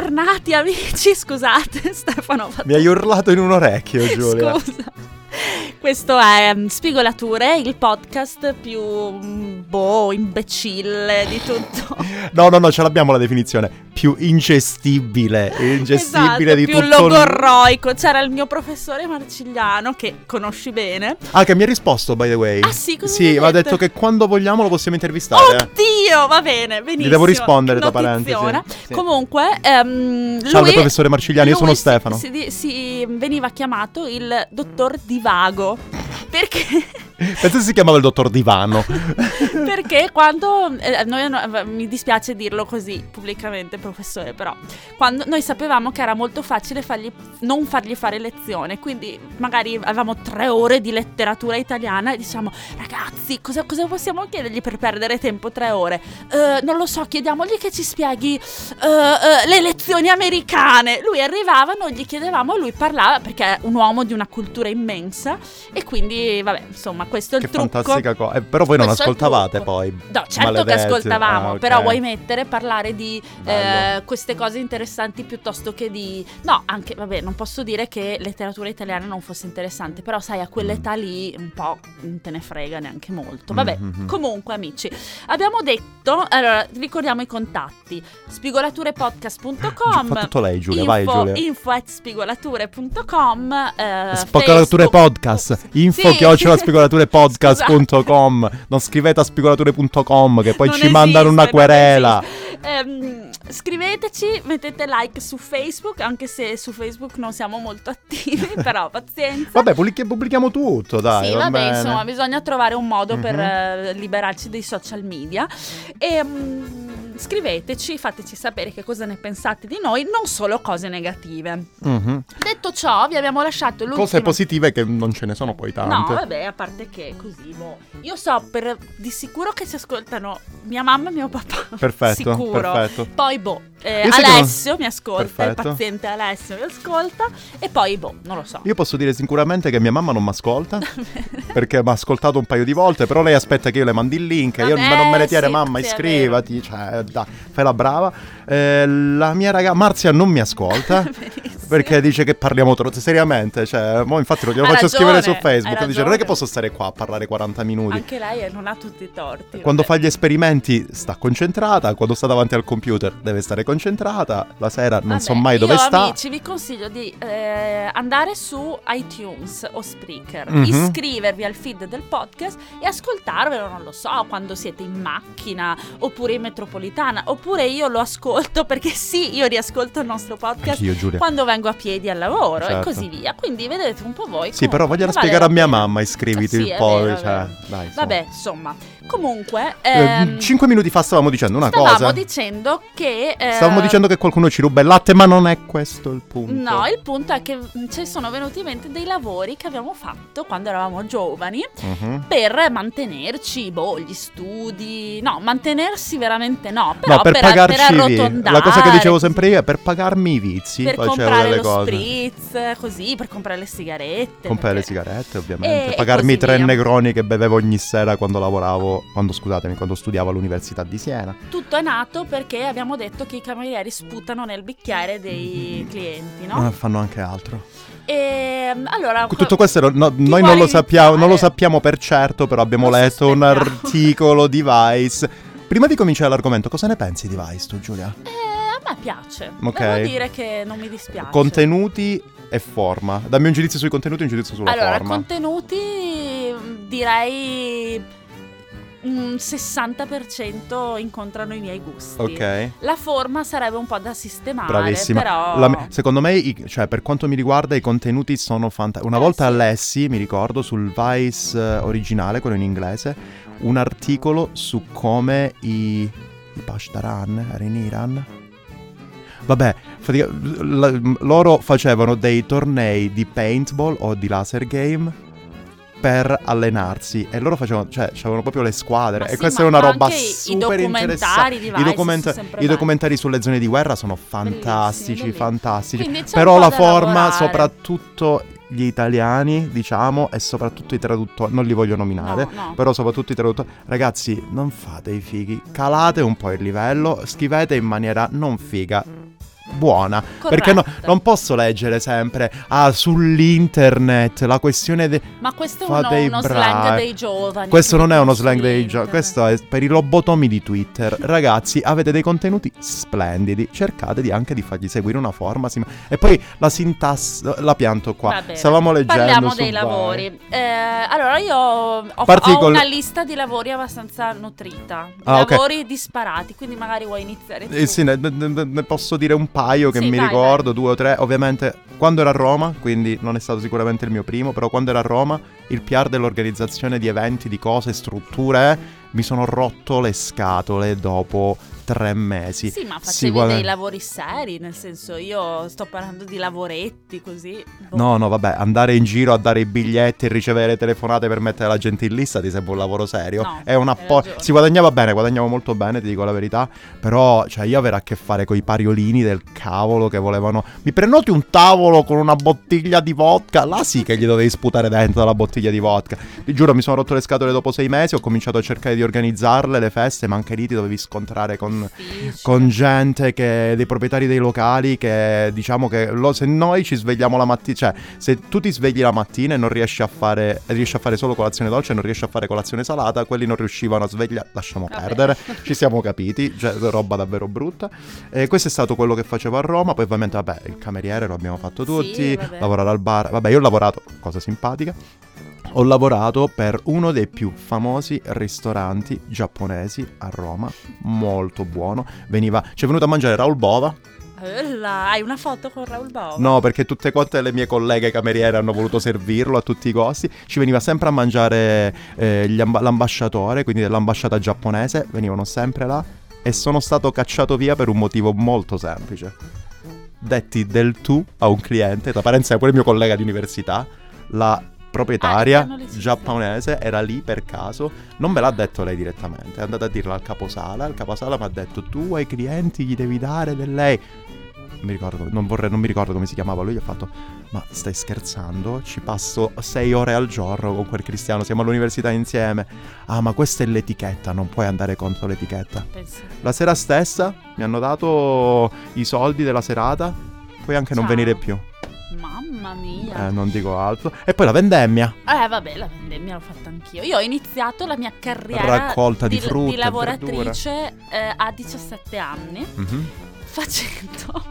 bentornati amici, scusate Stefano. fatto- Mi hai urlato in un orecchio, Giulia. Scusa. Questo è mm, Spigolature, il podcast più mm, boh, imbecille di tutto. No, no, no, ce l'abbiamo la definizione. Più ingestibile. Ingestibile Esatto, di più tutto il- logorroico. C'era il mio professore Marcigliano che conosci bene. Ah, che mi ha risposto, by the way. Ah, sì, cosa Sì, mi ha detto? che quando vogliamo lo possiamo intervistare. Oddio, va bene, benissimo. Gli devo rispondere, tra parentesi. Sì. Comunque, Salve, lui- professore Marcigliani, io sono si- Stefano. Si, si- veniva chiamato il dottor Divago. Perché? Penso si chiamava il dottor Divano. Perché quando eh, noi no- mi dispiace dirlo così pubblicamente, professore, però quando noi sapevamo che era molto facile fargli, non fargli fare lezione, quindi magari avevamo tre ore di letteratura italiana e diciamo ragazzi, cosa, cosa possiamo chiedergli per perdere tempo tre ore? "Eh, non lo so, chiediamogli che ci spieghi eh, eh, le lezioni americane. Lui arrivava, noi gli chiedevamo, lui parlava perché è un uomo di una cultura immensa e quindi vabbè, insomma, questo è il che trucco. fantastica cosa. voi non Questo è il ascoltavate trucco. poi. No, certo Maledetti. che ascoltavamo, Ah, ok. però vuoi mettere, parlare di eh, queste cose interessanti piuttosto che di... No, anche, vabbè, non posso dire che letteratura italiana non fosse interessante, però sai, a quell'età lì un po' non te ne frega neanche molto. Vabbè, Mhm. comunque amici, abbiamo detto, allora, ricordiamo i contatti, spigolaturepodcast.com Fa tutto lei, Giulia, info, vai, Giulia. Info at spigolature.com eh, Spigolature Facebook- podcast info Sì. chiocciola spigolaturepodcast.com non scrivete a spigolature.com che poi Non ci mandano una esiste, querela esiste. Ehm, scriveteci, mettete like su Facebook, anche se su Facebook non siamo molto attivi, però pazienza. vabbè pubblichi- pubblichiamo tutto dai sì, va vabbè, bene. insomma, bisogna trovare un modo per Mhm. eh, liberarci dei social media. E mm, scriveteci, fateci sapere che cosa ne pensate di noi, non solo cose negative. Mhm. Detto ciò, vi abbiamo lasciato l'ultimo. cose positive che non ce ne sono poi No, tante vabbè, a parte che così, boh. Io so per di sicuro che ci ascoltano mia mamma e mio papà. perfetto Sicuro. perfetto Poi, boh, eh, Io non- Alessio mi ascolta, Perfetto. il paziente Alessio mi ascolta. E poi, boh, non lo so. io posso dire sicuramente che mia mamma non mi ascolta perché mi ha ascoltato un paio di volte però lei aspetta che io le mandi il link io Vabbè, non me ne tiene sì, mamma sì, è iscriviti cioè dai, fai la brava Eh, la mia ragazza Marzia non mi ascolta. Perché dice che parliamo troppo seriamente, cioè, mo infatti glielo Hai faccio scrivere su ragione, Facebook, dice non è che ragione. posso stare qua a parlare 40 minuti. Anche lei non ha tutti i torti. Quando vabbè. fa gli esperimenti sta concentrata, quando sta davanti al computer deve stare concentrata, la sera non Vabbè, so mai dove io, sta. amici, vi consiglio di eh, andare su iTunes o Spreaker, Mhm. iscrivervi al feed del podcast e ascoltarvelo, non lo so, quando siete in macchina oppure in metropolitana, oppure io lo ascolto perché sì, io riascolto il nostro podcast Anch'io, quando vengo a piedi al lavoro e Certo. così via. Quindi vedete un po' voi. Sì, però voglio vale spiegare a mia mamma, iscriviti Sì, vero, è cioè, dai. Vabbè, insomma, comunque... Eh, ehm, cinque minuti fa stavamo dicendo una stavamo cosa. dicendo che... eh, Stavamo dicendo che qualcuno ci ruba il latte, ma non è questo il punto. No, il punto è che ci sono venuti in mente dei lavori che abbiamo fatto quando eravamo giovani Mhm. per mantenerci, boh, gli studi. No, mantenersi veramente no, però No, per, per, pagarci per. La cosa che dicevo sempre io è per pagarmi i vizi. Per facevo comprare delle lo cose. spritz, così, per comprare le sigarette. Comprare le perché- sigarette, ovviamente. E- e Pagarmi i così tre via. negroni che bevevo ogni sera quando lavoravo. Quando, scusatemi, quando studiavo all'Università di Siena. Tutto è nato perché abbiamo detto che i camerieri sputano nel bicchiere dei clienti, Ma no? fanno anche altro. E allora. Tutto questo no- noi non lo, sappiamo, non lo sappiamo per certo, però abbiamo Lo letto un articolo di Vice. Prima di cominciare l'argomento, cosa ne pensi di Vice tu, Giulia? Eh, a me piace. Ok. Devo dire che non mi dispiace. Contenuti e forma. Dammi un giudizio sui contenuti e un giudizio sulla allora, forma. contenuti mh, direi un 60% incontrano i miei gusti. Ok. La forma sarebbe un po' da sistemare, Bravissima. però La secondo me, i- cioè, per quanto mi riguarda, i contenuti sono fantastici. Una Eh, volta sì. lessi, mi ricordo, sul Vice eh, originale, quello in inglese, un articolo su come i, i Pashdaran, era in Iran? Vabbè, pratica- la- loro facevano dei tornei di paintball o di laser game per allenarsi e loro facevano, cioè, avevano proprio le squadre Ma e sì, questa è una roba super interessante. I, sempre i documentari sulle zone di guerra sono fantastici, bellissimi. fantastici. C'è Però la forma, lavorare. soprattutto gli italiani, diciamo, e soprattutto i traduttori, non li voglio nominare, No, no. però soprattutto i traduttori. Ragazzi, non fate i fighi, calate un po' il livello, scrivete in maniera non figa. Buona. Perché no- Corretto. non posso leggere sempre, ah, sull'internet, la questione de- Ma questo è uno, uno slang dei giovani. Questo non è uno slang dei internet. questo è per i lobotomi di Twitter. Ragazzi, avete dei contenuti splendidi, cercate di anche di fargli seguire una forma. sim- E poi la sintassi, la pianto qua. Stavamo leggendo Parliamo dei lavori. Eh, allora, io ho, Parti ho una lista di lavori abbastanza nutrita. Ah, lavori disparati, quindi magari vuoi iniziare tu. Eh, sì, ne, ne- ne posso dire un paio che Sì, mi vai, ricordo, due o tre. Ovviamente, quando ero a Roma, quindi non è stato sicuramente il mio primo, però quando ero a Roma, il PR dell'organizzazione di eventi, di cose, strutture, mi sono rotto le scatole dopo tre mesi. Sì, ma facevi guarda- dei lavori seri, nel senso io sto parlando di lavoretti così. boh. No, no, vabbè, andare in giro a dare i biglietti e ricevere telefonate per mettere la gente in lista ti sembra un lavoro serio? No, è una po'. Si guadagnava bene, guadagnavo molto bene, ti dico la verità. Però, cioè, io avere a che fare con i pariolini del cavolo che volevano. Mi prenoti un tavolo con una bottiglia di vodka? Là sì che gli dovevi sputare dentro la bottiglia di vodka. Ti giuro, mi sono rotto le scatole dopo sei mesi. Ho cominciato a cercare di organizzarle le feste, ma anche lì ti dovevi scontrare con Difficile. con gente che dei proprietari dei locali che diciamo che lo- se noi ci svegliamo la mattina cioè se tu ti svegli la mattina e non riesci a fare riesci a fare solo colazione dolce e non riesci a fare colazione salata quelli non riuscivano a svegliare lasciamo Vabbè. perdere ci siamo capiti cioè roba davvero brutta e questo è stato quello che facevo a Roma poi ovviamente vabbè il cameriere lo abbiamo fatto Sì, tutti vabbè. lavorare al bar vabbè io ho lavorato cosa simpatica ho lavorato per uno dei più famosi ristoranti giapponesi a Roma, molto buono. Veniva, ci è venuto a mangiare Raul Bova. Bella, Hai una foto con Raul Bova? No, perché tutte quante le mie colleghe cameriere hanno voluto servirlo a tutti i costi. Ci veniva sempre a mangiare eh, amba- l'ambasciatore, quindi dell'ambasciata giapponese, venivano sempre là. E sono stato cacciato via per un motivo molto semplice. Detti del tu a un cliente, tra parentesi è pure il mio collega di università, la proprietaria Ah, giapponese era lì per caso, non me l'ha detto lei direttamente, è andata a dirlo al caposala, il caposala mi ha detto tu ai clienti gli devi dare del lei. Non mi ricordo, non, vorrei, non mi ricordo come si chiamava lui, ha fatto ma stai scherzando? Ci passo sei ore al giorno con quel cristiano, siamo all'università insieme. Ah ma questa è l'etichetta, non puoi andare contro l'etichetta. Penso. La sera stessa mi hanno dato i soldi della serata, puoi anche non Ciao. venire più. Mamma mia. Eh, non dico altro. E poi la vendemmia. Eh vabbè, la vendemmia l'ho fatta anch'io. Io ho iniziato la mia carriera Raccolta di frutta e lavoratrice eh, a 17 anni Mhm. facendo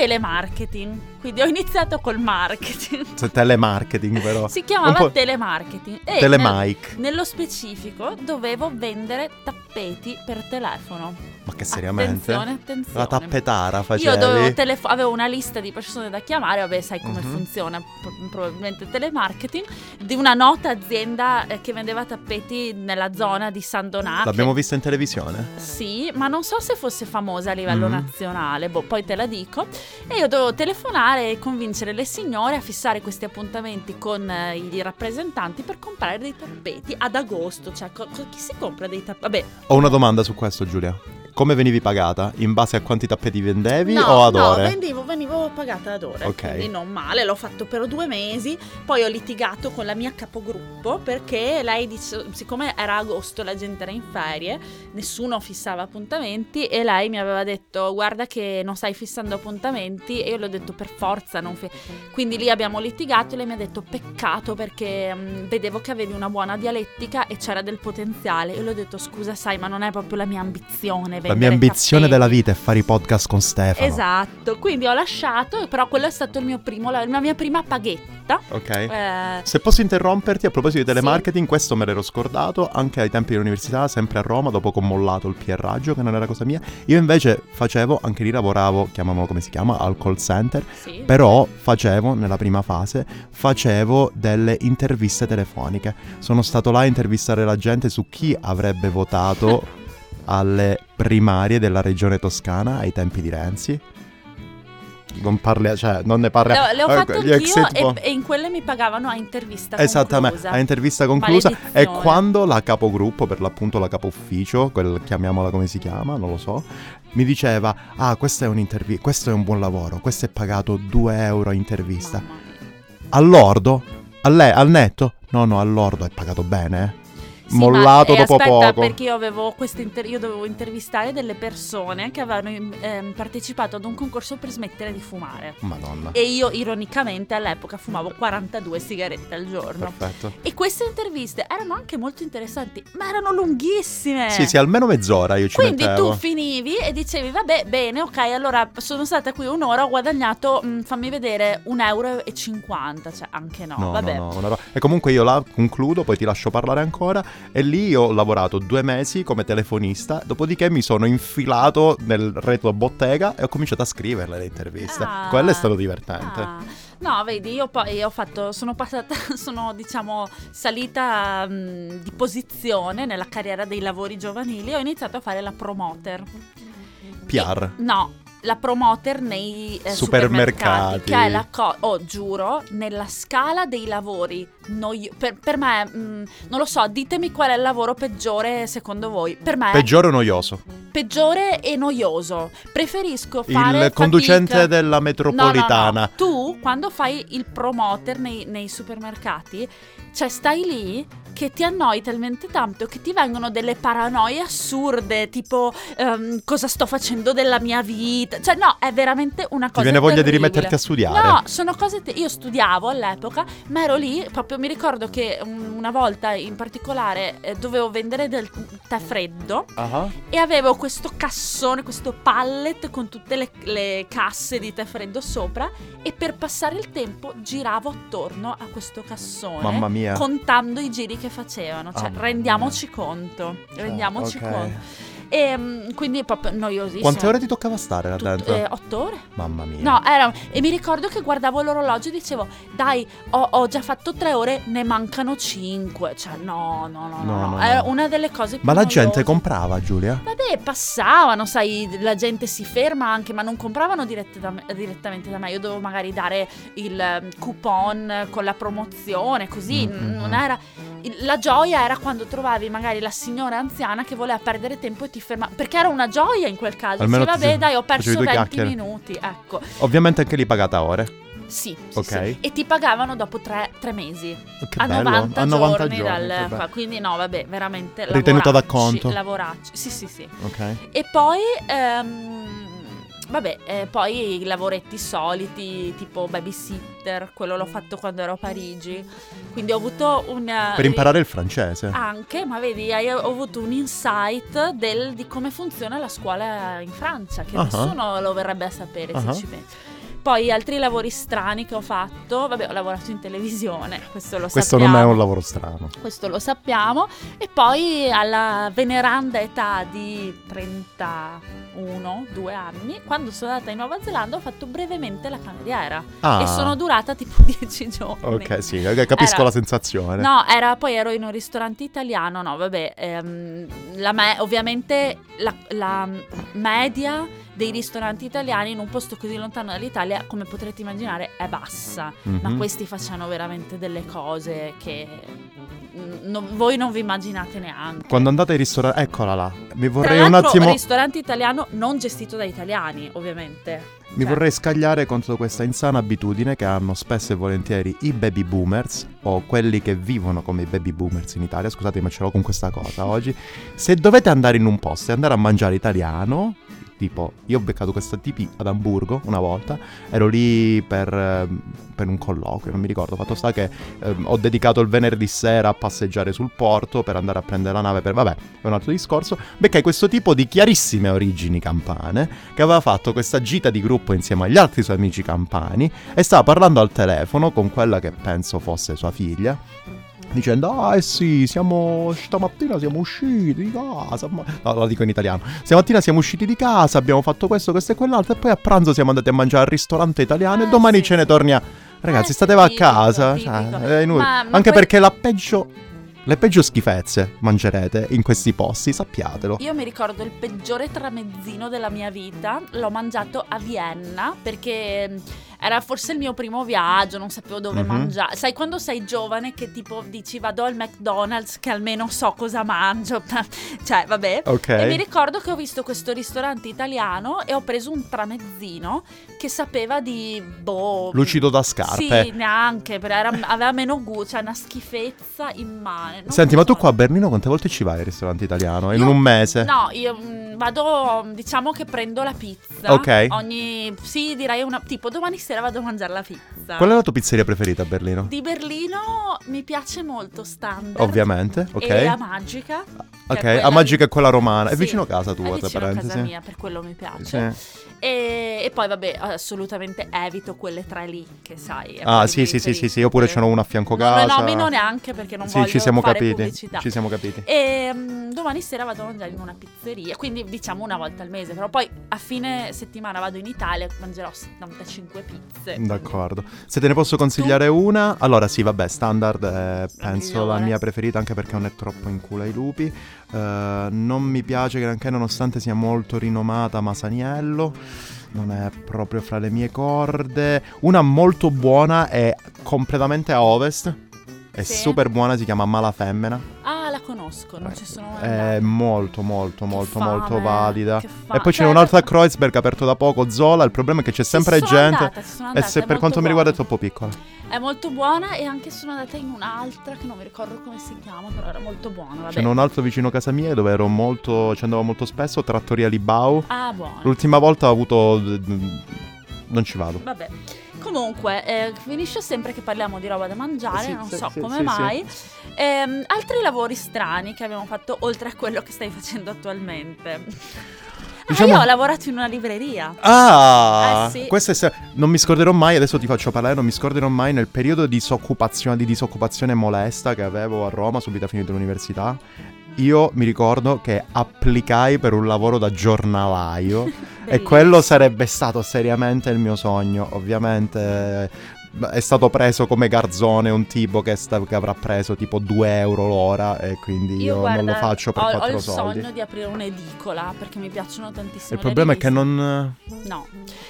telemarketing. Quindi ho iniziato col marketing. Cioè, telemarketing però. Si chiamava telemarketing. E Telemike. nel- nello specifico dovevo vendere tappeti per telefono. Ma che seriamente? Attenzione, attenzione. La tappetara facevi? Io telefo- avevo una lista di persone da chiamare, vabbè, sai come Mhm. funziona, pro- probabilmente telemarketing, di una nota azienda eh, che vendeva tappeti nella zona di San Donato. L'abbiamo vista in televisione? Sì, ma non so se fosse famosa a livello Mhm. nazionale, boh, poi te la dico. E io dovevo telefonare e convincere le signore a fissare questi appuntamenti con eh, i rappresentanti per comprare dei tappeti ad agosto. Cioè, chi si compra dei tappeti? Vabbè, Ho una domanda su questo, Giulia. Come venivi pagata? In base a quanti tappeti vendevi no, o ad no, ore? vendivo, venivo pagata ad ore, Ok. quindi non male, l'ho fatto per due mesi, poi ho litigato con la mia capogruppo perché lei dice, siccome era agosto, la gente era in ferie, nessuno fissava appuntamenti e lei mi aveva detto guarda che non stai fissando appuntamenti e io le ho detto per forza, non fi-". quindi lì abbiamo litigato e lei mi ha detto peccato perché mm, vedevo che avevi una buona dialettica e c'era del potenziale e le ho detto scusa sai ma non è proprio la mia ambizione. La mia vendere ambizione tappeti." della vita è fare i podcast con Stefano. Esatto, quindi ho lasciato, però quello è stato il mio primo, la, la mia prima paghetta. Ok. Eh, Se posso interromperti a proposito di Sì. telemarketing, questo me l'ero scordato anche ai tempi dell'università, sempre a Roma, dopo che ho mollato il PR Raggio, che non era cosa mia. Io invece facevo, anche lì lavoravo, chiamiamolo come si chiama, al call center, sì. però facevo, nella prima fase, facevo delle interviste telefoniche. Sono stato là a intervistare la gente su chi avrebbe votato alle primarie della regione toscana ai tempi di Renzi. Non parli, cioè, non ne parli. Le, ho- le ho eh, fatto gli anch'io e, e in quelle mi pagavano a intervista Esattamente, conclusa. a intervista conclusa. E quando la capogruppo, per l'appunto la capo ufficio, quel, chiamiamola come si chiama, non lo so, mi diceva, ah, questa è un'intervista, questo è un buon lavoro, questo è pagato 2 euro a intervista. All'ordo? A lei, al netto? No, no, all'ordo è pagato bene, eh. Sì, mollato ma, e dopo aspetta, poco. perché io, avevo inter- io dovevo intervistare delle persone che avevano ehm, partecipato ad un concorso per smettere di fumare. Madonna. E io, ironicamente, all'epoca fumavo 42 sigarette al giorno. Perfetto. E queste interviste erano anche molto interessanti, ma erano lunghissime. Sì, sì, almeno mezz'ora io ci Quindi mettevo. tu finivi e dicevi, vabbè, bene, ok, allora sono stata qui un'ora, ho guadagnato, mm, fammi vedere, un euro e 50, cioè anche no, No, vabbè. no, no, E comunque io la concludo, poi ti lascio parlare ancora. E lì ho lavorato due mesi come telefonista, dopodiché mi sono infilato nel retro bottega e ho cominciato a scriverle le interviste. Ah. Quello è stato divertente. Ah, No, vedi, io poi ho fatto, sono passata, sono diciamo salita mm, di posizione nella carriera dei lavori giovanili e ho iniziato a fare la promoter. PR. No, la promoter nei eh, Supermercati. supermercati. Che è la cosa, oh giuro, nella scala dei lavori. noi- per, per me, mm, non lo so, ditemi qual è il lavoro peggiore secondo voi. Per me, Peggiore o noioso? peggiore e noioso. Preferisco fare Il conducente fatica. della metropolitana. No, no, no. Tu quando fai il promoter nei, nei supermercati, cioè stai lì che ti annoi talmente tanto che ti vengono delle paranoie assurde, tipo ehm, cosa sto facendo della mia vita. Cioè no, è veramente una cosa Ti viene voglia di terribile. rimetterti a studiare. No, sono cose. te- io studiavo all'epoca, ma ero lì. Proprio mi ricordo che un- una volta in particolare eh, dovevo vendere del tè freddo Ah. e avevo questo cassone, questo pallet con tutte le, le casse di tè freddo sopra. E per passare il tempo giravo attorno a questo cassone. Mamma mia. Contando i giri che facevano. Cioè, mamma rendiamoci conto. Rendiamoci ok. conto. E mm, quindi è proprio noiosissimo. Quante ore ti toccava stare là dentro? eh, otto ore. Mamma mia. No, era. E mi ricordo che guardavo l'orologio e dicevo: Dai, ho, ho già fatto tre ore, ne mancano cinque. Cioè, no, no, no, no. No, no. Era una delle cose più Ma la gente noiose. comprava, Giulia? Vabbè, passavano, sai, la gente si ferma anche, ma non compravano da me- direttamente da me. Io dovevo magari dare il eh, coupon con la promozione, così. Mm, n- mm, non mm. era. La gioia era quando trovavi magari la signora anziana che voleva perdere tempo e ti fermava. Perché era una gioia in quel caso. Almeno sì, ti- vabbè, dai, ho perso facevi due 20 chiacchiere. minuti. Ecco. Ovviamente anche lì pagata ore. Sì, sì, Ok. sì. E ti pagavano dopo tre, tre mesi. Che a bello. 90 a 90 giorni, giorni. dal. Quindi no, vabbè, veramente. Ritenuta lavoracci, d'acconto. Lavoracci. Sì, sì, sì. Ok. E poi, ehm, vabbè, eh, poi i lavoretti soliti, tipo babysitter, quello l'ho fatto quando ero a Parigi. Quindi ho avuto un... Per imparare il francese. Anche, ma vedi, hai- ho avuto un insight del- di come funziona la scuola in Francia, che Ah. nessuno lo verrebbe a sapere Ah. se ci pensi. Poi altri lavori strani che ho fatto, vabbè ho lavorato in televisione, questo lo Questo sappiamo. non è un lavoro strano. Questo lo sappiamo. E poi alla veneranda età di 31, 2 anni, quando sono andata in Nuova Zelanda ho fatto brevemente la cameriera. Ah. E sono durata tipo 10 giorni. Ok, sì, capisco Era- la sensazione. No, era, poi ero in un ristorante italiano, no, vabbè, ehm, la me- ovviamente la, la media dei ristoranti italiani in un posto così lontano dall'Italia, come potrete immaginare, è bassa. Ma Mhm. questi facciano veramente delle cose che non- voi non vi immaginate neanche. Quando andate ai ristoranti... Eccola là. Mi vorrei un attimo... ristorante italiano non gestito da italiani, ovviamente. Mi Cioè, vorrei scagliare contro questa insana abitudine che hanno spesso e volentieri i baby boomers o quelli che vivono come i baby boomers in Italia. Scusate, ma ce l'ho con questa cosa oggi. Se dovete andare in un posto e andare a mangiare italiano, tipo io ho beccato questi tipi ad Amburgo una volta, ero lì per, ehm, per un colloquio, non mi ricordo. Fatto sta che ehm, ho dedicato il venerdì sera a passeggiare sul porto per andare a prendere la nave per, vabbè, è un altro discorso. Beccai questo tipo di chiarissime origini campane che aveva fatto questa gita di gruppo insieme agli altri suoi amici campani e stava parlando al telefono con quella che penso fosse sua figlia. Dicendo, ah eh sì, siamo, stamattina siamo usciti di casa. ma-" No, lo dico in italiano. Stamattina siamo usciti di casa, abbiamo fatto questo, questo e quell'altro. E poi a pranzo siamo andati a mangiare al ristorante italiano e Eh, domani sì, ce ne torniamo. Ragazzi, Eh, stateva a casa. tipico. Cioè, è inutile. Ma- ma Anche poi- perché la peggio. Le peggio schifezze mangerete in questi posti, sappiatelo. Io mi ricordo il peggiore tramezzino della mia vita, l'ho mangiato a Vienna perché era forse il mio primo viaggio, non sapevo dove Mhm. mangiare. Sai quando sei giovane che tipo dici vado al McDonald's che almeno so cosa mangio. cioè, vabbè. Ok. E mi ricordo che ho visto questo ristorante italiano e ho preso un tramezzino che sapeva di boh. Lucido da scarpe. Sì, neanche, però era- aveva meno gusto, cioè una schifezza immane. Non Senti, ma tu qua a Berlino quante volte ci vai al ristorante italiano? In Io- un mese? No, io mm, vado, diciamo che prendo la pizza. Ok. Ogni, sì, direi una, tipo domani sera vado a mangiare la pizza. Qual è la tua pizzeria preferita a Berlino? Di Berlino mi piace molto Standard. Ovviamente, ok. E a Magica. Ok, è a Magica è quella romana. È Sì, vicino a casa tua, È vicino a parentesi. casa mia, per quello mi piace. Sì. E, e poi vabbè, assolutamente evito quelle tre lì, che sai. Ah, sì, sì, sì, sì, sì, io pure ce n'ho una a fianco casa. le nomino neanche perché non Sì, voglio ci siamo fare capiti. pubblicità. Ci siamo capiti. E mm, domani sera vado a mangiare in una pizzeria, quindi diciamo una volta al mese, però poi a fine settimana vado in Italia e mangerò 75 pizze. D'accordo. Se te ne posso consigliare una, allora sì, vabbè, standard è penso la migliore. mia preferita anche perché non è troppo in culo ai lupi. Eh, non mi piace granché nonostante sia molto rinomata Masaniello. Non è proprio fra le mie corde. Una molto buona è completamente a ovest. È Sì. super buona, si chiama Mala Femmina. Conosco, non ci sono mai È molto, molto, molto, fame, molto valida. E poi c'è Cioè, un'altra a Kreuzberg aperto da poco, Zola. Il problema è che c'è sempre gente. andata, e se per quanto mi riguarda è troppo piccola. È molto buona e anche sono andata in un'altra che non mi ricordo come si chiama, però era molto buona. Vabbè. C'è un altro vicino a casa mia dove ero molto. ci andavo molto spesso, Trattoria Libau. Ah, buona. L'ultima volta ho avuto. Non ci vado. Vabbè. Comunque, eh, finisce sempre che parliamo di roba da mangiare, Sì, non sì, so sì, come mai. Ehm, altri lavori strani che abbiamo fatto oltre a quello che stai facendo attualmente. Diciamo- Ah, io ho lavorato in una libreria. Ah! Eh, sì. Questo è se- non mi scorderò mai, adesso ti faccio parlare, non mi scorderò mai nel periodo di disoccupazione, di disoccupazione molesta che avevo a Roma subito a finire l'università. Io mi ricordo che applicai per un lavoro da giornalaio e quello sarebbe stato seriamente il mio sogno. Ovviamente è stato preso come garzone un tipo che, sta- che avrà preso tipo 2 euro l'ora e quindi io, guarda, non lo faccio per ho, ho 4 il soldi. sogno di aprire un'edicola perché mi piacciono tantissimo. Il le problema è che riviste. non... No.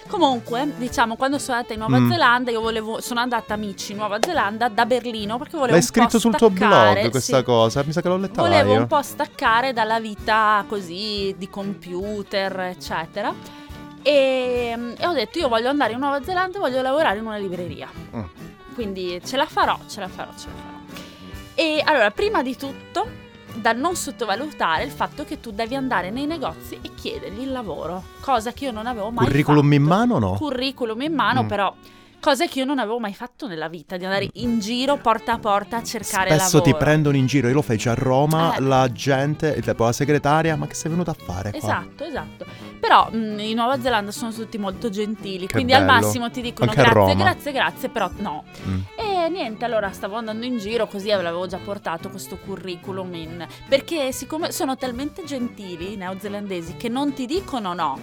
Comunque, diciamo, quando sono andata in Nuova Mm. Zelanda, io volevo. Sono andata amici in Nuova Zelanda da Berlino perché volevo. L'hai un po' scritto sul tuo blog questa sì. cosa? Mi sa che l'ho letta Volevo io. un po' staccare dalla vita così di computer, eccetera. E, e ho detto: Io voglio andare in Nuova Zelanda e voglio lavorare in una libreria. Mm. Quindi ce la farò, ce la farò, ce la farò. E allora, prima di tutto, da non sottovalutare il fatto che tu devi andare nei negozi e chiedergli il lavoro, cosa che io non avevo mai Curriculum fatto. in mano no? Curriculum in mano, Mm. però. Cose che io non avevo mai fatto nella vita, di andare in giro porta a porta a cercare Spesso lavoro. ti prendono in giro, io lo feci a Roma, Eh. la gente, tipo la segretaria, ma che sei venuta a fare qua? Esatto, esatto. Però mh, in Nuova Zelanda sono tutti molto gentili, Che quindi al bello. massimo ti dicono Anche grazie, grazie, grazie, però no. Mm. E niente, allora stavo andando in giro così avevo già portato questo curriculum in... Perché siccome sono talmente gentili i neozelandesi che non ti dicono no.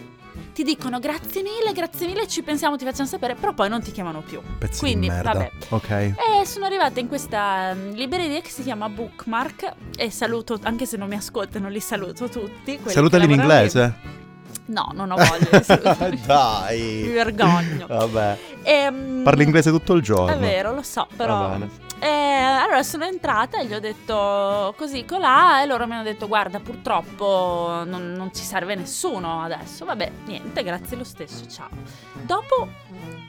Ti dicono grazie mille, grazie mille, ci pensiamo, ti facciamo sapere, però poi non ti chiamano più. Pezzi Quindi, vabbè. Ok. E sono arrivata in questa mm, libreria che si chiama Bookmark e saluto, anche se non mi ascoltano, li saluto tutti. Salutali in lavorano lì. inglese. No, non ho voglia di salutarli. Mi Dai. vergogno. Vabbè. Ehm, Parli inglese tutto il giorno. È vero, lo so, però... E allora sono entrata e gli ho detto così colà e loro mi hanno detto guarda purtroppo non, non ci serve nessuno adesso. Vabbè, niente, grazie lo stesso, ciao. Dopo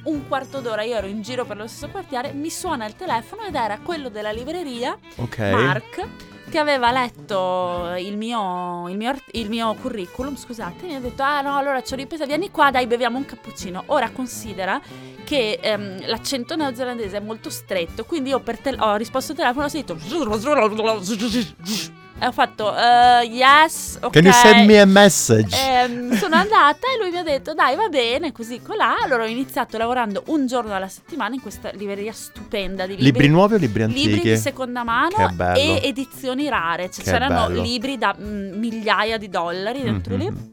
un quarto d'ora io ero in giro per lo stesso quartiere, mi suona il telefono ed era quello della libreria Ok. Mark che aveva letto il mio, il mio il mio curriculum, scusate, mi ha detto, ah no, allora ci ho ripreso, vieni qua, dai, beviamo un cappuccino. Ora considera che ehm, l'accento neozelandese è molto stretto, quindi io tel- ho risposto al telefono e ho detto... E ho fatto, "Eh, yes, ok. Can you send me a message? Ehm, sono andata e lui mi ha detto dai va bene così colà allora ho iniziato lavorando un giorno alla settimana in questa libreria stupenda di libri libri nuovi o libri antichi? libri di seconda mano e edizioni rare cioè c'erano bello. libri da mm, migliaia di dollari dentro Mhm. lì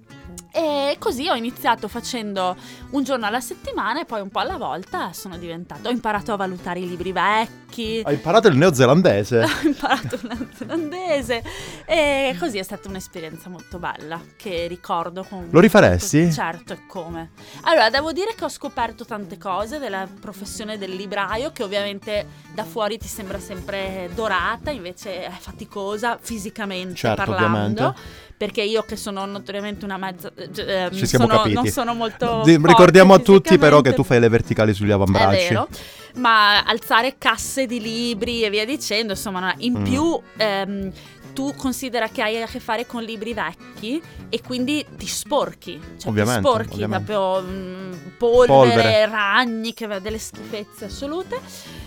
E così ho iniziato facendo un giorno alla settimana e poi un po' alla volta sono diventato. Ho imparato a valutare i libri vecchi. Hai imparato il neozelandese? ho imparato il neozelandese. E così è stata un'esperienza molto bella che ricordo con. Lo rifaresti? Certo, e come. Allora, devo dire che ho scoperto tante cose della professione del libraio, che ovviamente da fuori ti sembra sempre dorata, invece è faticosa fisicamente certo, parlando. Ovviamente perché io che sono notoriamente una mezza eh, Ci siamo sono, capiti. non sono molto Di, ricordiamo a tutti però che tu fai le verticali sugli avambracci è vero ma alzare casse di libri e via dicendo insomma in mm. più ehm, tu considera che hai a che fare con libri vecchi e quindi ti sporchi, cioè ovviamente, ti sporchi ovviamente. proprio mh, polvere, polvere, ragni, che delle schifezze assolute.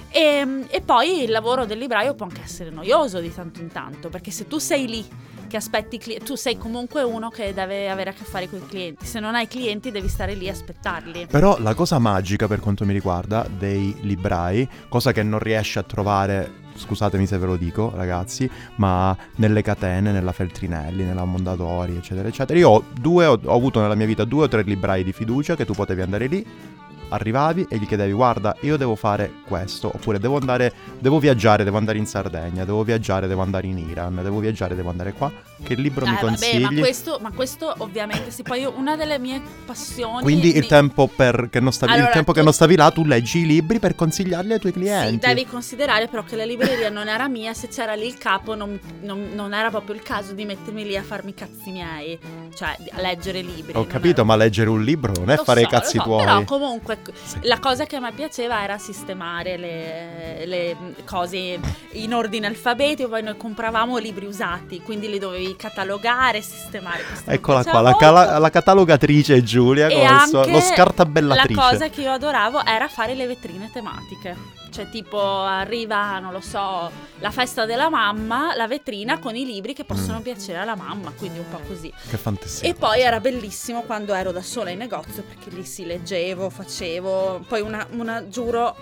E, ehm, e poi il lavoro del libraio può anche essere noioso di tanto in tanto, perché se tu sei lì che aspetti clienti, tu sei comunque uno che deve avere a che fare con i clienti, se non hai clienti devi stare lì a aspettarli. Però la cosa magica per quanto mi riguarda dei librai, cosa che non riesci a trovare scusatemi se ve lo dico ragazzi, ma nelle catene, nella Feltrinelli, nella Mondadori, eccetera, eccetera. Io ho, due, ho, ho avuto nella mia vita due o tre librai di fiducia che tu potevi andare lì, arrivavi e gli chiedevi guarda io devo fare questo oppure devo andare devo viaggiare devo andare in Sardegna devo viaggiare devo andare in Iran devo viaggiare devo andare qua che libro eh, mi consigli vabbè, ma questo, ma questo ovviamente sì poi una delle mie passioni quindi di... il tempo, per, che non stavi, allora, il tempo tu... che non stavi là tu leggi i libri per consigliarli ai tuoi clienti? sì devi considerare però che la libreria non era mia se c'era lì il capo non, non, non, era proprio il caso di mettermi lì a farmi i cazzi miei cioè a leggere libri ho capito era... ma leggere un libro non è lo fare so, i cazzi so, tuoi. però comunque sì. La cosa che a me piaceva era sistemare le, le, cose in ordine alfabetico, poi noi compravamo libri usati, quindi li dovevi catalogare, sistemare. Eccola qua, la, cala- la, catalogatrice Giulia, e con suo, lo scartabellatrice. La cosa che io adoravo era fare le vetrine tematiche. Cioè, tipo, arriva, non lo so, la festa della mamma, la vetrina con i libri che possono mm. piacere alla mamma, quindi un po' così. Che fantasia. E poi era bellissimo quando ero da sola in negozio, perché lì si leggevo, facevo. Poi una, una giuro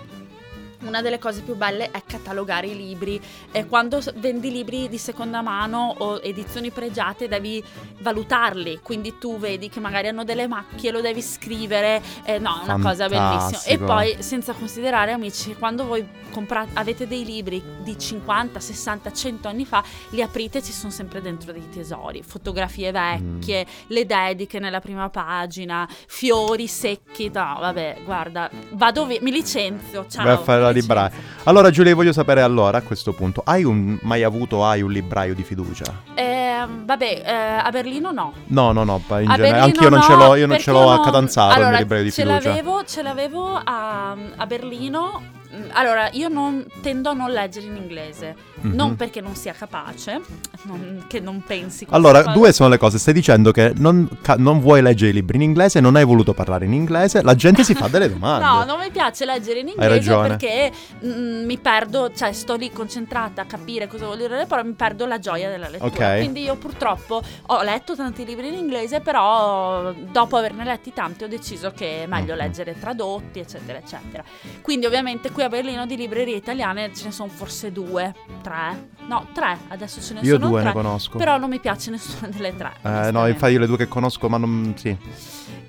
una delle cose più belle è catalogare i libri. E quando vendi libri di seconda mano o edizioni pregiate devi valutarli, quindi tu vedi che magari hanno delle macchie, lo devi scrivere, eh, no, è una cosa bellissima. E poi senza considerare amici, quando voi comprate, avete dei libri di 50, 60, 100 anni fa, li aprite e ci sono sempre dentro dei tesori, fotografie vecchie, mm. le dediche nella prima pagina, fiori secchi, no, vabbè, guarda, vado via, mi licenzio, ciao. Vai a fare la libraia. Allora Giulia, voglio sapere allora a questo punto, hai un, mai avuto hai un libraio di fiducia? Eh, vabbè, eh, a Berlino no. No, no, no, in genere, anch'io non ce l'ho, io non ce l'ho a Catanzaro allora, il libraio di ce fiducia. L'avevo, ce l'avevo a, a Berlino Mm, allora, io non, tendo a non leggere in inglese, mm-hmm. non perché non sia capace, non, che non pensi. Allora, due sono le cose. Stai dicendo che non, ca- non, vuoi leggere i libri in inglese, non hai voluto parlare in inglese, la gente si fa delle domande. no, non mi piace leggere in inglese perché mm, mi perdo, cioè sto lì concentrata a capire cosa vuol dire, però mi perdo la gioia della lettura. Okay. Quindi io purtroppo ho letto tanti libri in inglese, però dopo averne letti tanti ho deciso che è meglio mm-hmm. leggere tradotti, eccetera, eccetera. Quindi ovviamente qui a Berlino di librerie italiane ce ne sono forse due, tre. No, tre, adesso ce ne io sono due tre. ne conosco. Però non mi piace nessuna delle tre. Eh, no, infatti io le due che conosco, ma non... sì.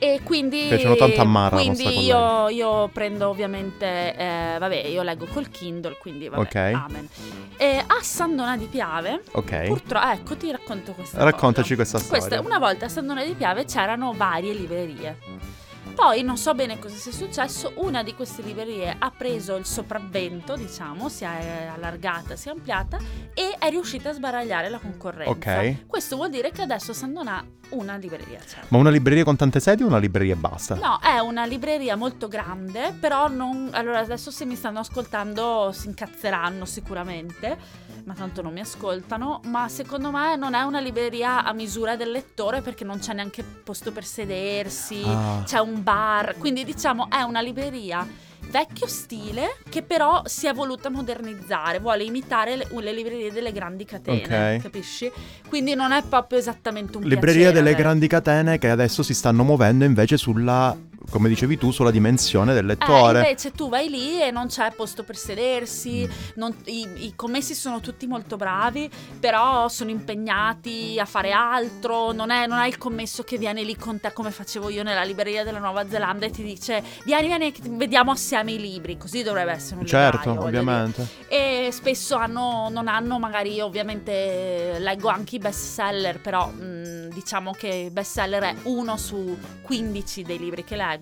E quindi... Piacciono tanto a Mara Quindi io, io, prendo ovviamente... Eh, vabbè, io leggo col Kindle, quindi vabbè, Ok. amen. E a Sandona di Piave... Ok. Purtroppo, ecco, ti racconto questa Raccontaci cosa. questa storia. Questa, una volta a Sandona di Piave c'erano varie librerie. Poi non so bene cosa sia successo, una di queste librerie ha preso il sopravvento, diciamo, si è allargata, si è ampliata e è riuscita a sbaragliare la concorrenza. Ok. Questo vuol dire che adesso Sandon ha una libreria. C'è. Ma una libreria con tante sedi o una libreria e basta? No, è una libreria molto grande, però non... Allora adesso se mi stanno ascoltando si incazzeranno sicuramente ma tanto non mi ascoltano, ma secondo me non è una libreria a misura del lettore perché non c'è neanche posto per sedersi, ah. c'è un bar, quindi diciamo è una libreria vecchio stile che però si è voluta modernizzare, vuole imitare le, le librerie delle grandi catene, okay. capisci? Quindi non è proprio esattamente un Libreria delle avere. grandi catene che adesso si stanno muovendo invece sulla come dicevi tu, sulla dimensione del Eh, lettore. invece tu vai lì e non c'è posto per sedersi, Mm. non- i, i commessi sono tutti molto bravi, però sono impegnati a fare altro, non, è, non hai il commesso che viene lì con te come facevo io nella libreria della Nuova Zelanda e ti dice vieni, vieni, vediamo assieme i libri, così dovrebbe essere un certo, libraio, ovviamente. E spesso hanno, non hanno, magari ovviamente leggo anche i best seller, però mh, diciamo che best seller è uno su 15 dei libri che leggo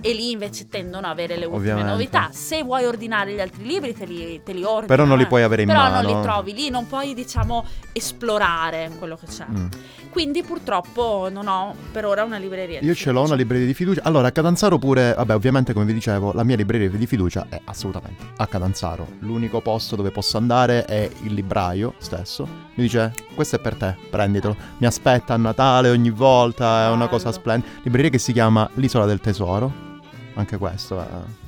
e lì invece tendono ad avere le ultime Ovviamente. novità. Se vuoi ordinare gli altri libri te li, te li ordini. Però non li eh. puoi avere in Però mano. non li trovi lì, non puoi diciamo esplorare quello che c'è. Mm. Quindi purtroppo non ho per ora una libreria. di Io ce l'ho una libreria di fiducia. Allora, a Catanzaro pure, vabbè, ovviamente come vi dicevo, la mia libreria di fiducia è assolutamente a Catanzaro. L'unico posto dove posso andare è il libraio stesso. Mi dice, questo è per te, prenditelo. Mi aspetta a Natale ogni volta, è una cosa splendida. Libreria che si chiama L'Isola del Tesoro. Anche questo eh,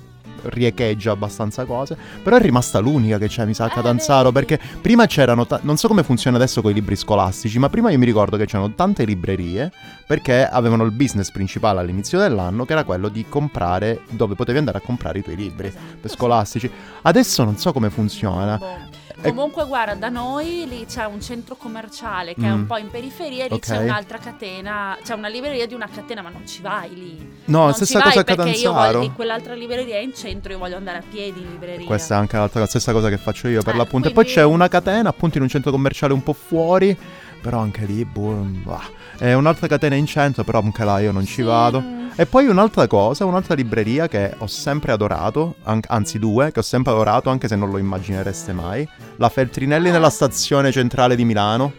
riecheggia abbastanza cose. Però è rimasta l'unica che c'è, mi sa, a Eh, Catanzaro. Perché prima c'erano, ta- non so come funziona adesso con i libri scolastici, ma prima io mi ricordo che c'erano tante librerie perché avevano il business principale all'inizio dell'anno che era quello di comprare dove potevi andare a comprare i tuoi libri Esatto, scolastici. Adesso non so come funziona. Comunque, guarda, da noi lì c'è un centro commerciale che è Mm. un po' in periferia e lì Ok. c'è un'altra catena, c'è una libreria di una catena, ma non ci vai lì. No, non stessa ci cosa vai a perché io Catanzaro. voglio, quell'altra libreria è in centro, io voglio andare a piedi in libreria. Questa è anche l'altra stessa cosa che faccio io per Eh, l'appunto. E poi quindi- c'è una catena appunto in un centro commerciale un po' fuori. Però anche lì, boh, bah. È un'altra catena in centro, però anche là io non ci vado. mm, E poi un'altra cosa, un'altra libreria che ho sempre adorato, an- anzi due, che ho sempre adorato anche se non lo immaginereste mai. La Feltrinelli Ah. nella stazione centrale di Milano.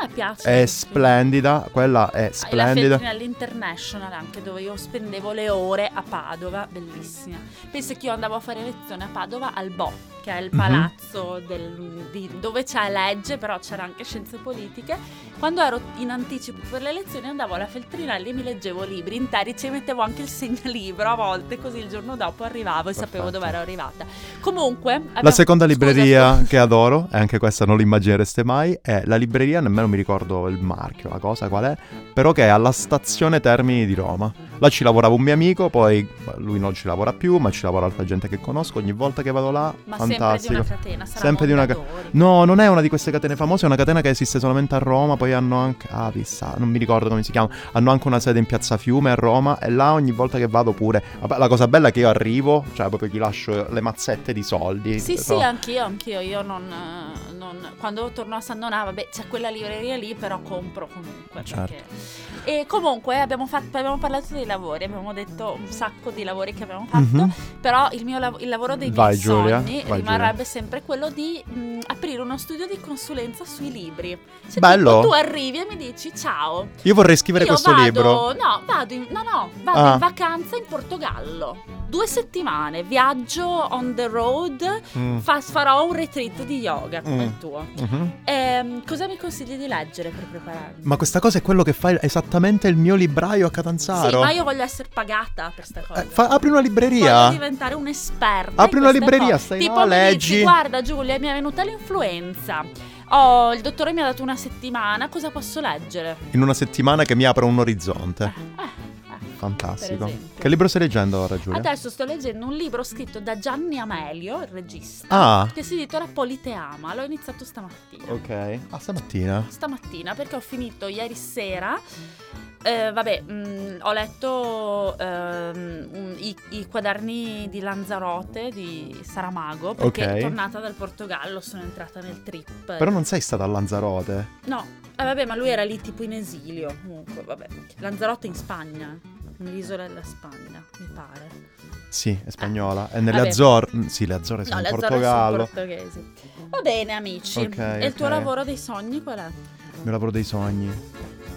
Me piace. È splendida, quella è e La splendida. Feltrinelli International anche dove io spendevo le ore a Padova, bellissima. Penso che io andavo a fare lezione a Padova al Bo, che è il Mhm. palazzo del- di- dove c'è legge, però c'era anche scienze politiche. Quando ero in anticipo per le lezioni andavo alla Feltrinelli e mi leggevo libri interi, ci mettevo anche il segnalibro a volte, così il giorno dopo arrivavo e sapevo Perfetto. dove ero arrivata. Comunque... La abbiamo- seconda Scusa, libreria scusa. che adoro, e anche questa non lo immaginereste mai, è la libreria, nemmeno mi ricordo il marchio, la cosa qual è, però che è alla stazione Termini di Roma. Là ci lavorava un mio amico, poi lui non ci lavora più, ma ci lavora altra gente che conosco. Ogni volta che vado là, Ma sempre di fantastico. una catena, Sempre di una. No, non è una di queste catene famose, è una catena che esiste solamente a Roma, poi hanno anche... Ah, chissà, non mi ricordo come si chiama. Hanno anche una sede in Piazza Fiume a Roma e là ogni volta che vado pure... Vabbè, la cosa bella è che io arrivo, cioè proprio gli lascio le mazzette di soldi. Sì, sì, però- anch'io, anch'io. Io non, non- Quando torno a San Donà, vabbè, c'è quella libreria lì, però compro comunque. Certo. perché- E comunque abbiamo, fatto, abbiamo parlato dei lavori, abbiamo detto un sacco di lavori che abbiamo fatto, Mhm. però il, mio lav- il lavoro dei Vai, miei Giulia, sogni vai, rimarrebbe sempre quello di mh, aprire uno studio di consulenza sui libri. Cioè, Bello. tu arrivi e mi dici ciao. Io vorrei scrivere Io questo vado, libro. No, vado in, no, no, vado Ah. in vacanza in Portogallo. Due settimane, viaggio on the road, Mm. fa- farò un retreat di yoga come Mm. il tuo. Mhm. Ehm, cosa mi consigli di leggere per prepararmi? Ma questa cosa è quello che fa esattamente il mio libraio a Catanzaro. Sì, ma io voglio essere pagata per sta cosa. Eh, fa- apri una Voglio libreria. diventare un'esperta. Apri in una libreria, cose. stai tipo mi leggi. Dici, Guarda Giulia, mi è venuta l'influenza. Oh, il dottore mi ha dato una settimana, cosa posso leggere? In una settimana che mi apre un orizzonte. Eh, eh, eh. Fantastico. Che libro stai leggendo ora, Giulia? Adesso sto leggendo un libro scritto da Gianni Amelio, il regista, Ah, che si intitola Politeama. L'ho iniziato stamattina. ok. Ah, stamattina. Stamattina perché ho finito ieri sera. Eh, vabbè, mh, ho letto ehm, i, i quaderni di Lanzarote di Saramago perché Ok. tornata dal Portogallo sono entrata nel trip. Però non sei stata a Lanzarote. No, eh, vabbè, ma lui era lì tipo in esilio. Comunque, vabbè. Lanzarote in Spagna, nell'isola della Spagna, mi pare. Sì, è spagnola. È nelle. Azzorre. Mm, Sì, le Azzorre sono No, in le sono Portogallo. portoghesi. Va bene, amici. Ok, e il tuo lavoro dei sogni qual è? Il mio lavoro dei sogni.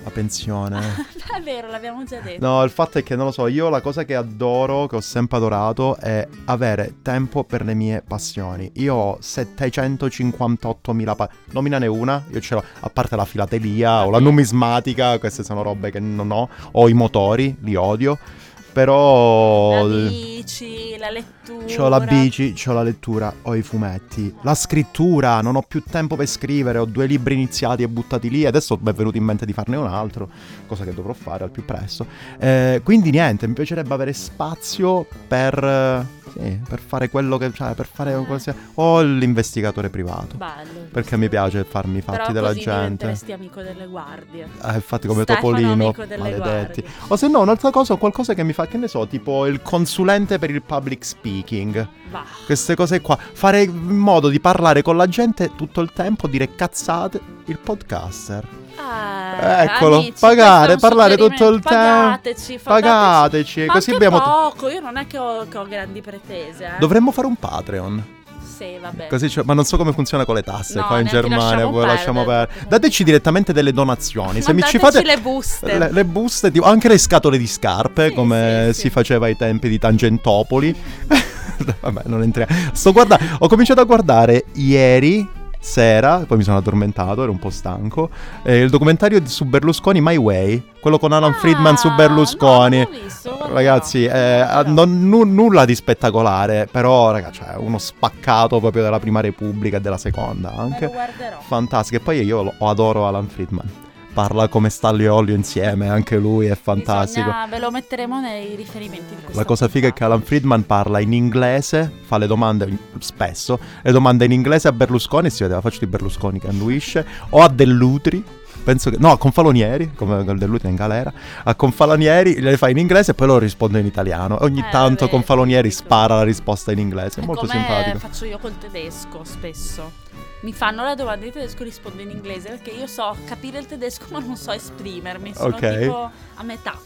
La pensione. è vero, l'abbiamo già detto. No, il fatto è che non lo so, io la cosa che adoro, che ho sempre adorato, è avere tempo per le mie passioni. Io ho 758.000 pa- Nominane una, io ce l'ho, a parte la filatelia o la numismatica, queste sono robe che non ho, o i motori, li odio. Però... La bici, la lettura. C'ho la bici, c'ho la lettura, ho i fumetti, la scrittura, non ho più tempo per scrivere, ho due libri iniziati e buttati lì, adesso mi è venuto in mente di farne un altro, cosa che dovrò fare al più presto. Eh, quindi niente, mi piacerebbe avere spazio per, sì, per fare quello che... cioè per fare Eh. qualsiasi... o l'investigatore privato. Bello. Perché mi piace farmi i fatti Però della così gente. diventeresti amico delle guardie. Eh, infatti come Stefano, Topolino, amico delle maledetti. guardie. O se no, un'altra cosa, qualcosa che mi fa, che ne so, tipo il consulente per il public speaking. Va. Queste cose qua. Fare in modo di parlare con la gente tutto il tempo, dire cazzate, il podcaster. Ah, Eccolo, amici, pagare, parlare tutto il tempo. Pagateci, Pagateci, Ma così abbiamo... poco, io non è che ho, che ho grandi pretese. Eh. Dovremmo fare un Patreon. Sì, vabbè. Così c'è- ma non so come funziona con le tasse No, qua in Germania. lasciamo lasciamo perdere. Dateci direttamente delle donazioni. Se mi ci fate le buste. le, le buste, tipo, anche le scatole di scarpe, Sì, come sì, si sì. faceva ai tempi di Tangentopoli. Vabbè, non entriamo. Sto guardando, ho cominciato a guardare ieri sera, poi mi sono addormentato, ero un po' stanco, eh, il documentario su Berlusconi My Way, quello con Alan Ah, Friedman su no, Berlusconi. l'ho visto. Ragazzi, eh, non- nu- nulla di spettacolare, però ragazzi, cioè, uno spaccato proprio della prima repubblica e della seconda Me lo anche. guarderò. Fantastico, e poi io lo adoro Alan Friedman. Parla come Stanley e Olio insieme, anche lui è fantastico. Bisogna- ve lo metteremo nei riferimenti di La cosa figa è che. Alan Friedman parla in inglese, fa le domande in- spesso, le domande in inglese a Berlusconi, si vede la faccia di Berlusconi che annuisce, o a Dell'Utri, penso che... No, a Confalonieri, come Dell'Utri in galera, a Confalonieri le fa in inglese e poi lo risponde in italiano. Ogni Eh, tanto vabbè, Confalonieri spara la risposta in inglese, è molto come simpatico. faccio io col tedesco spesso. Mi fanno la domanda in tedesco e rispondo in inglese perché io so capire il tedesco ma non so esprimermi. Sono Ok. tipo a metà.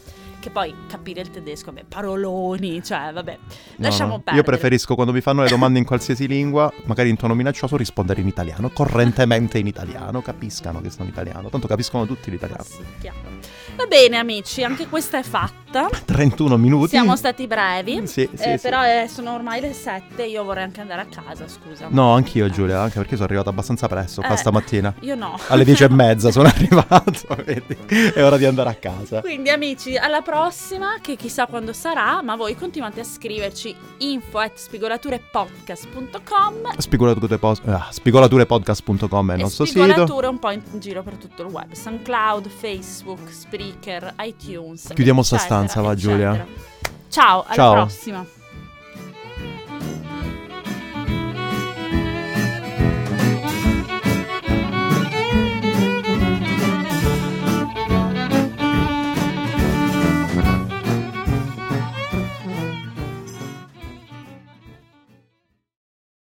Che poi capire il tedesco, beh, paroloni, cioè vabbè. Lasciamo no. perdere. Io preferisco quando mi fanno le domande in qualsiasi lingua, magari in tono minaccioso, rispondere in italiano, correntemente in italiano, capiscano che sono italiano, tanto capiscono tutti l'italiano. sì. Va bene amici, anche questa è fatta. 31 minuti. Siamo stati brevi. Sì, sì, eh, sì. Però eh, sono ormai le 7, io vorrei anche andare a casa, scusa. No, anch'io Giulia, anche perché sono arrivato abbastanza presto qua Eh. stamattina. Io no. Alle 10 e mezza sono arrivato, vedi? È ora di andare a casa. Quindi amici, alla prossima, che chissà quando sarà, ma voi continuate a scriverci info at spigolaturepodcast.com Spigolature ah, spigolaturepodcast.com è il nostro sito. spigolature un po' in giro per tutto il web, SoundCloud, Facebook, Spreaker, iTunes. Chiudiamo sta eccetera, stanza, va, Giulia? eccetera. Ciao, alla Ciao. prossima.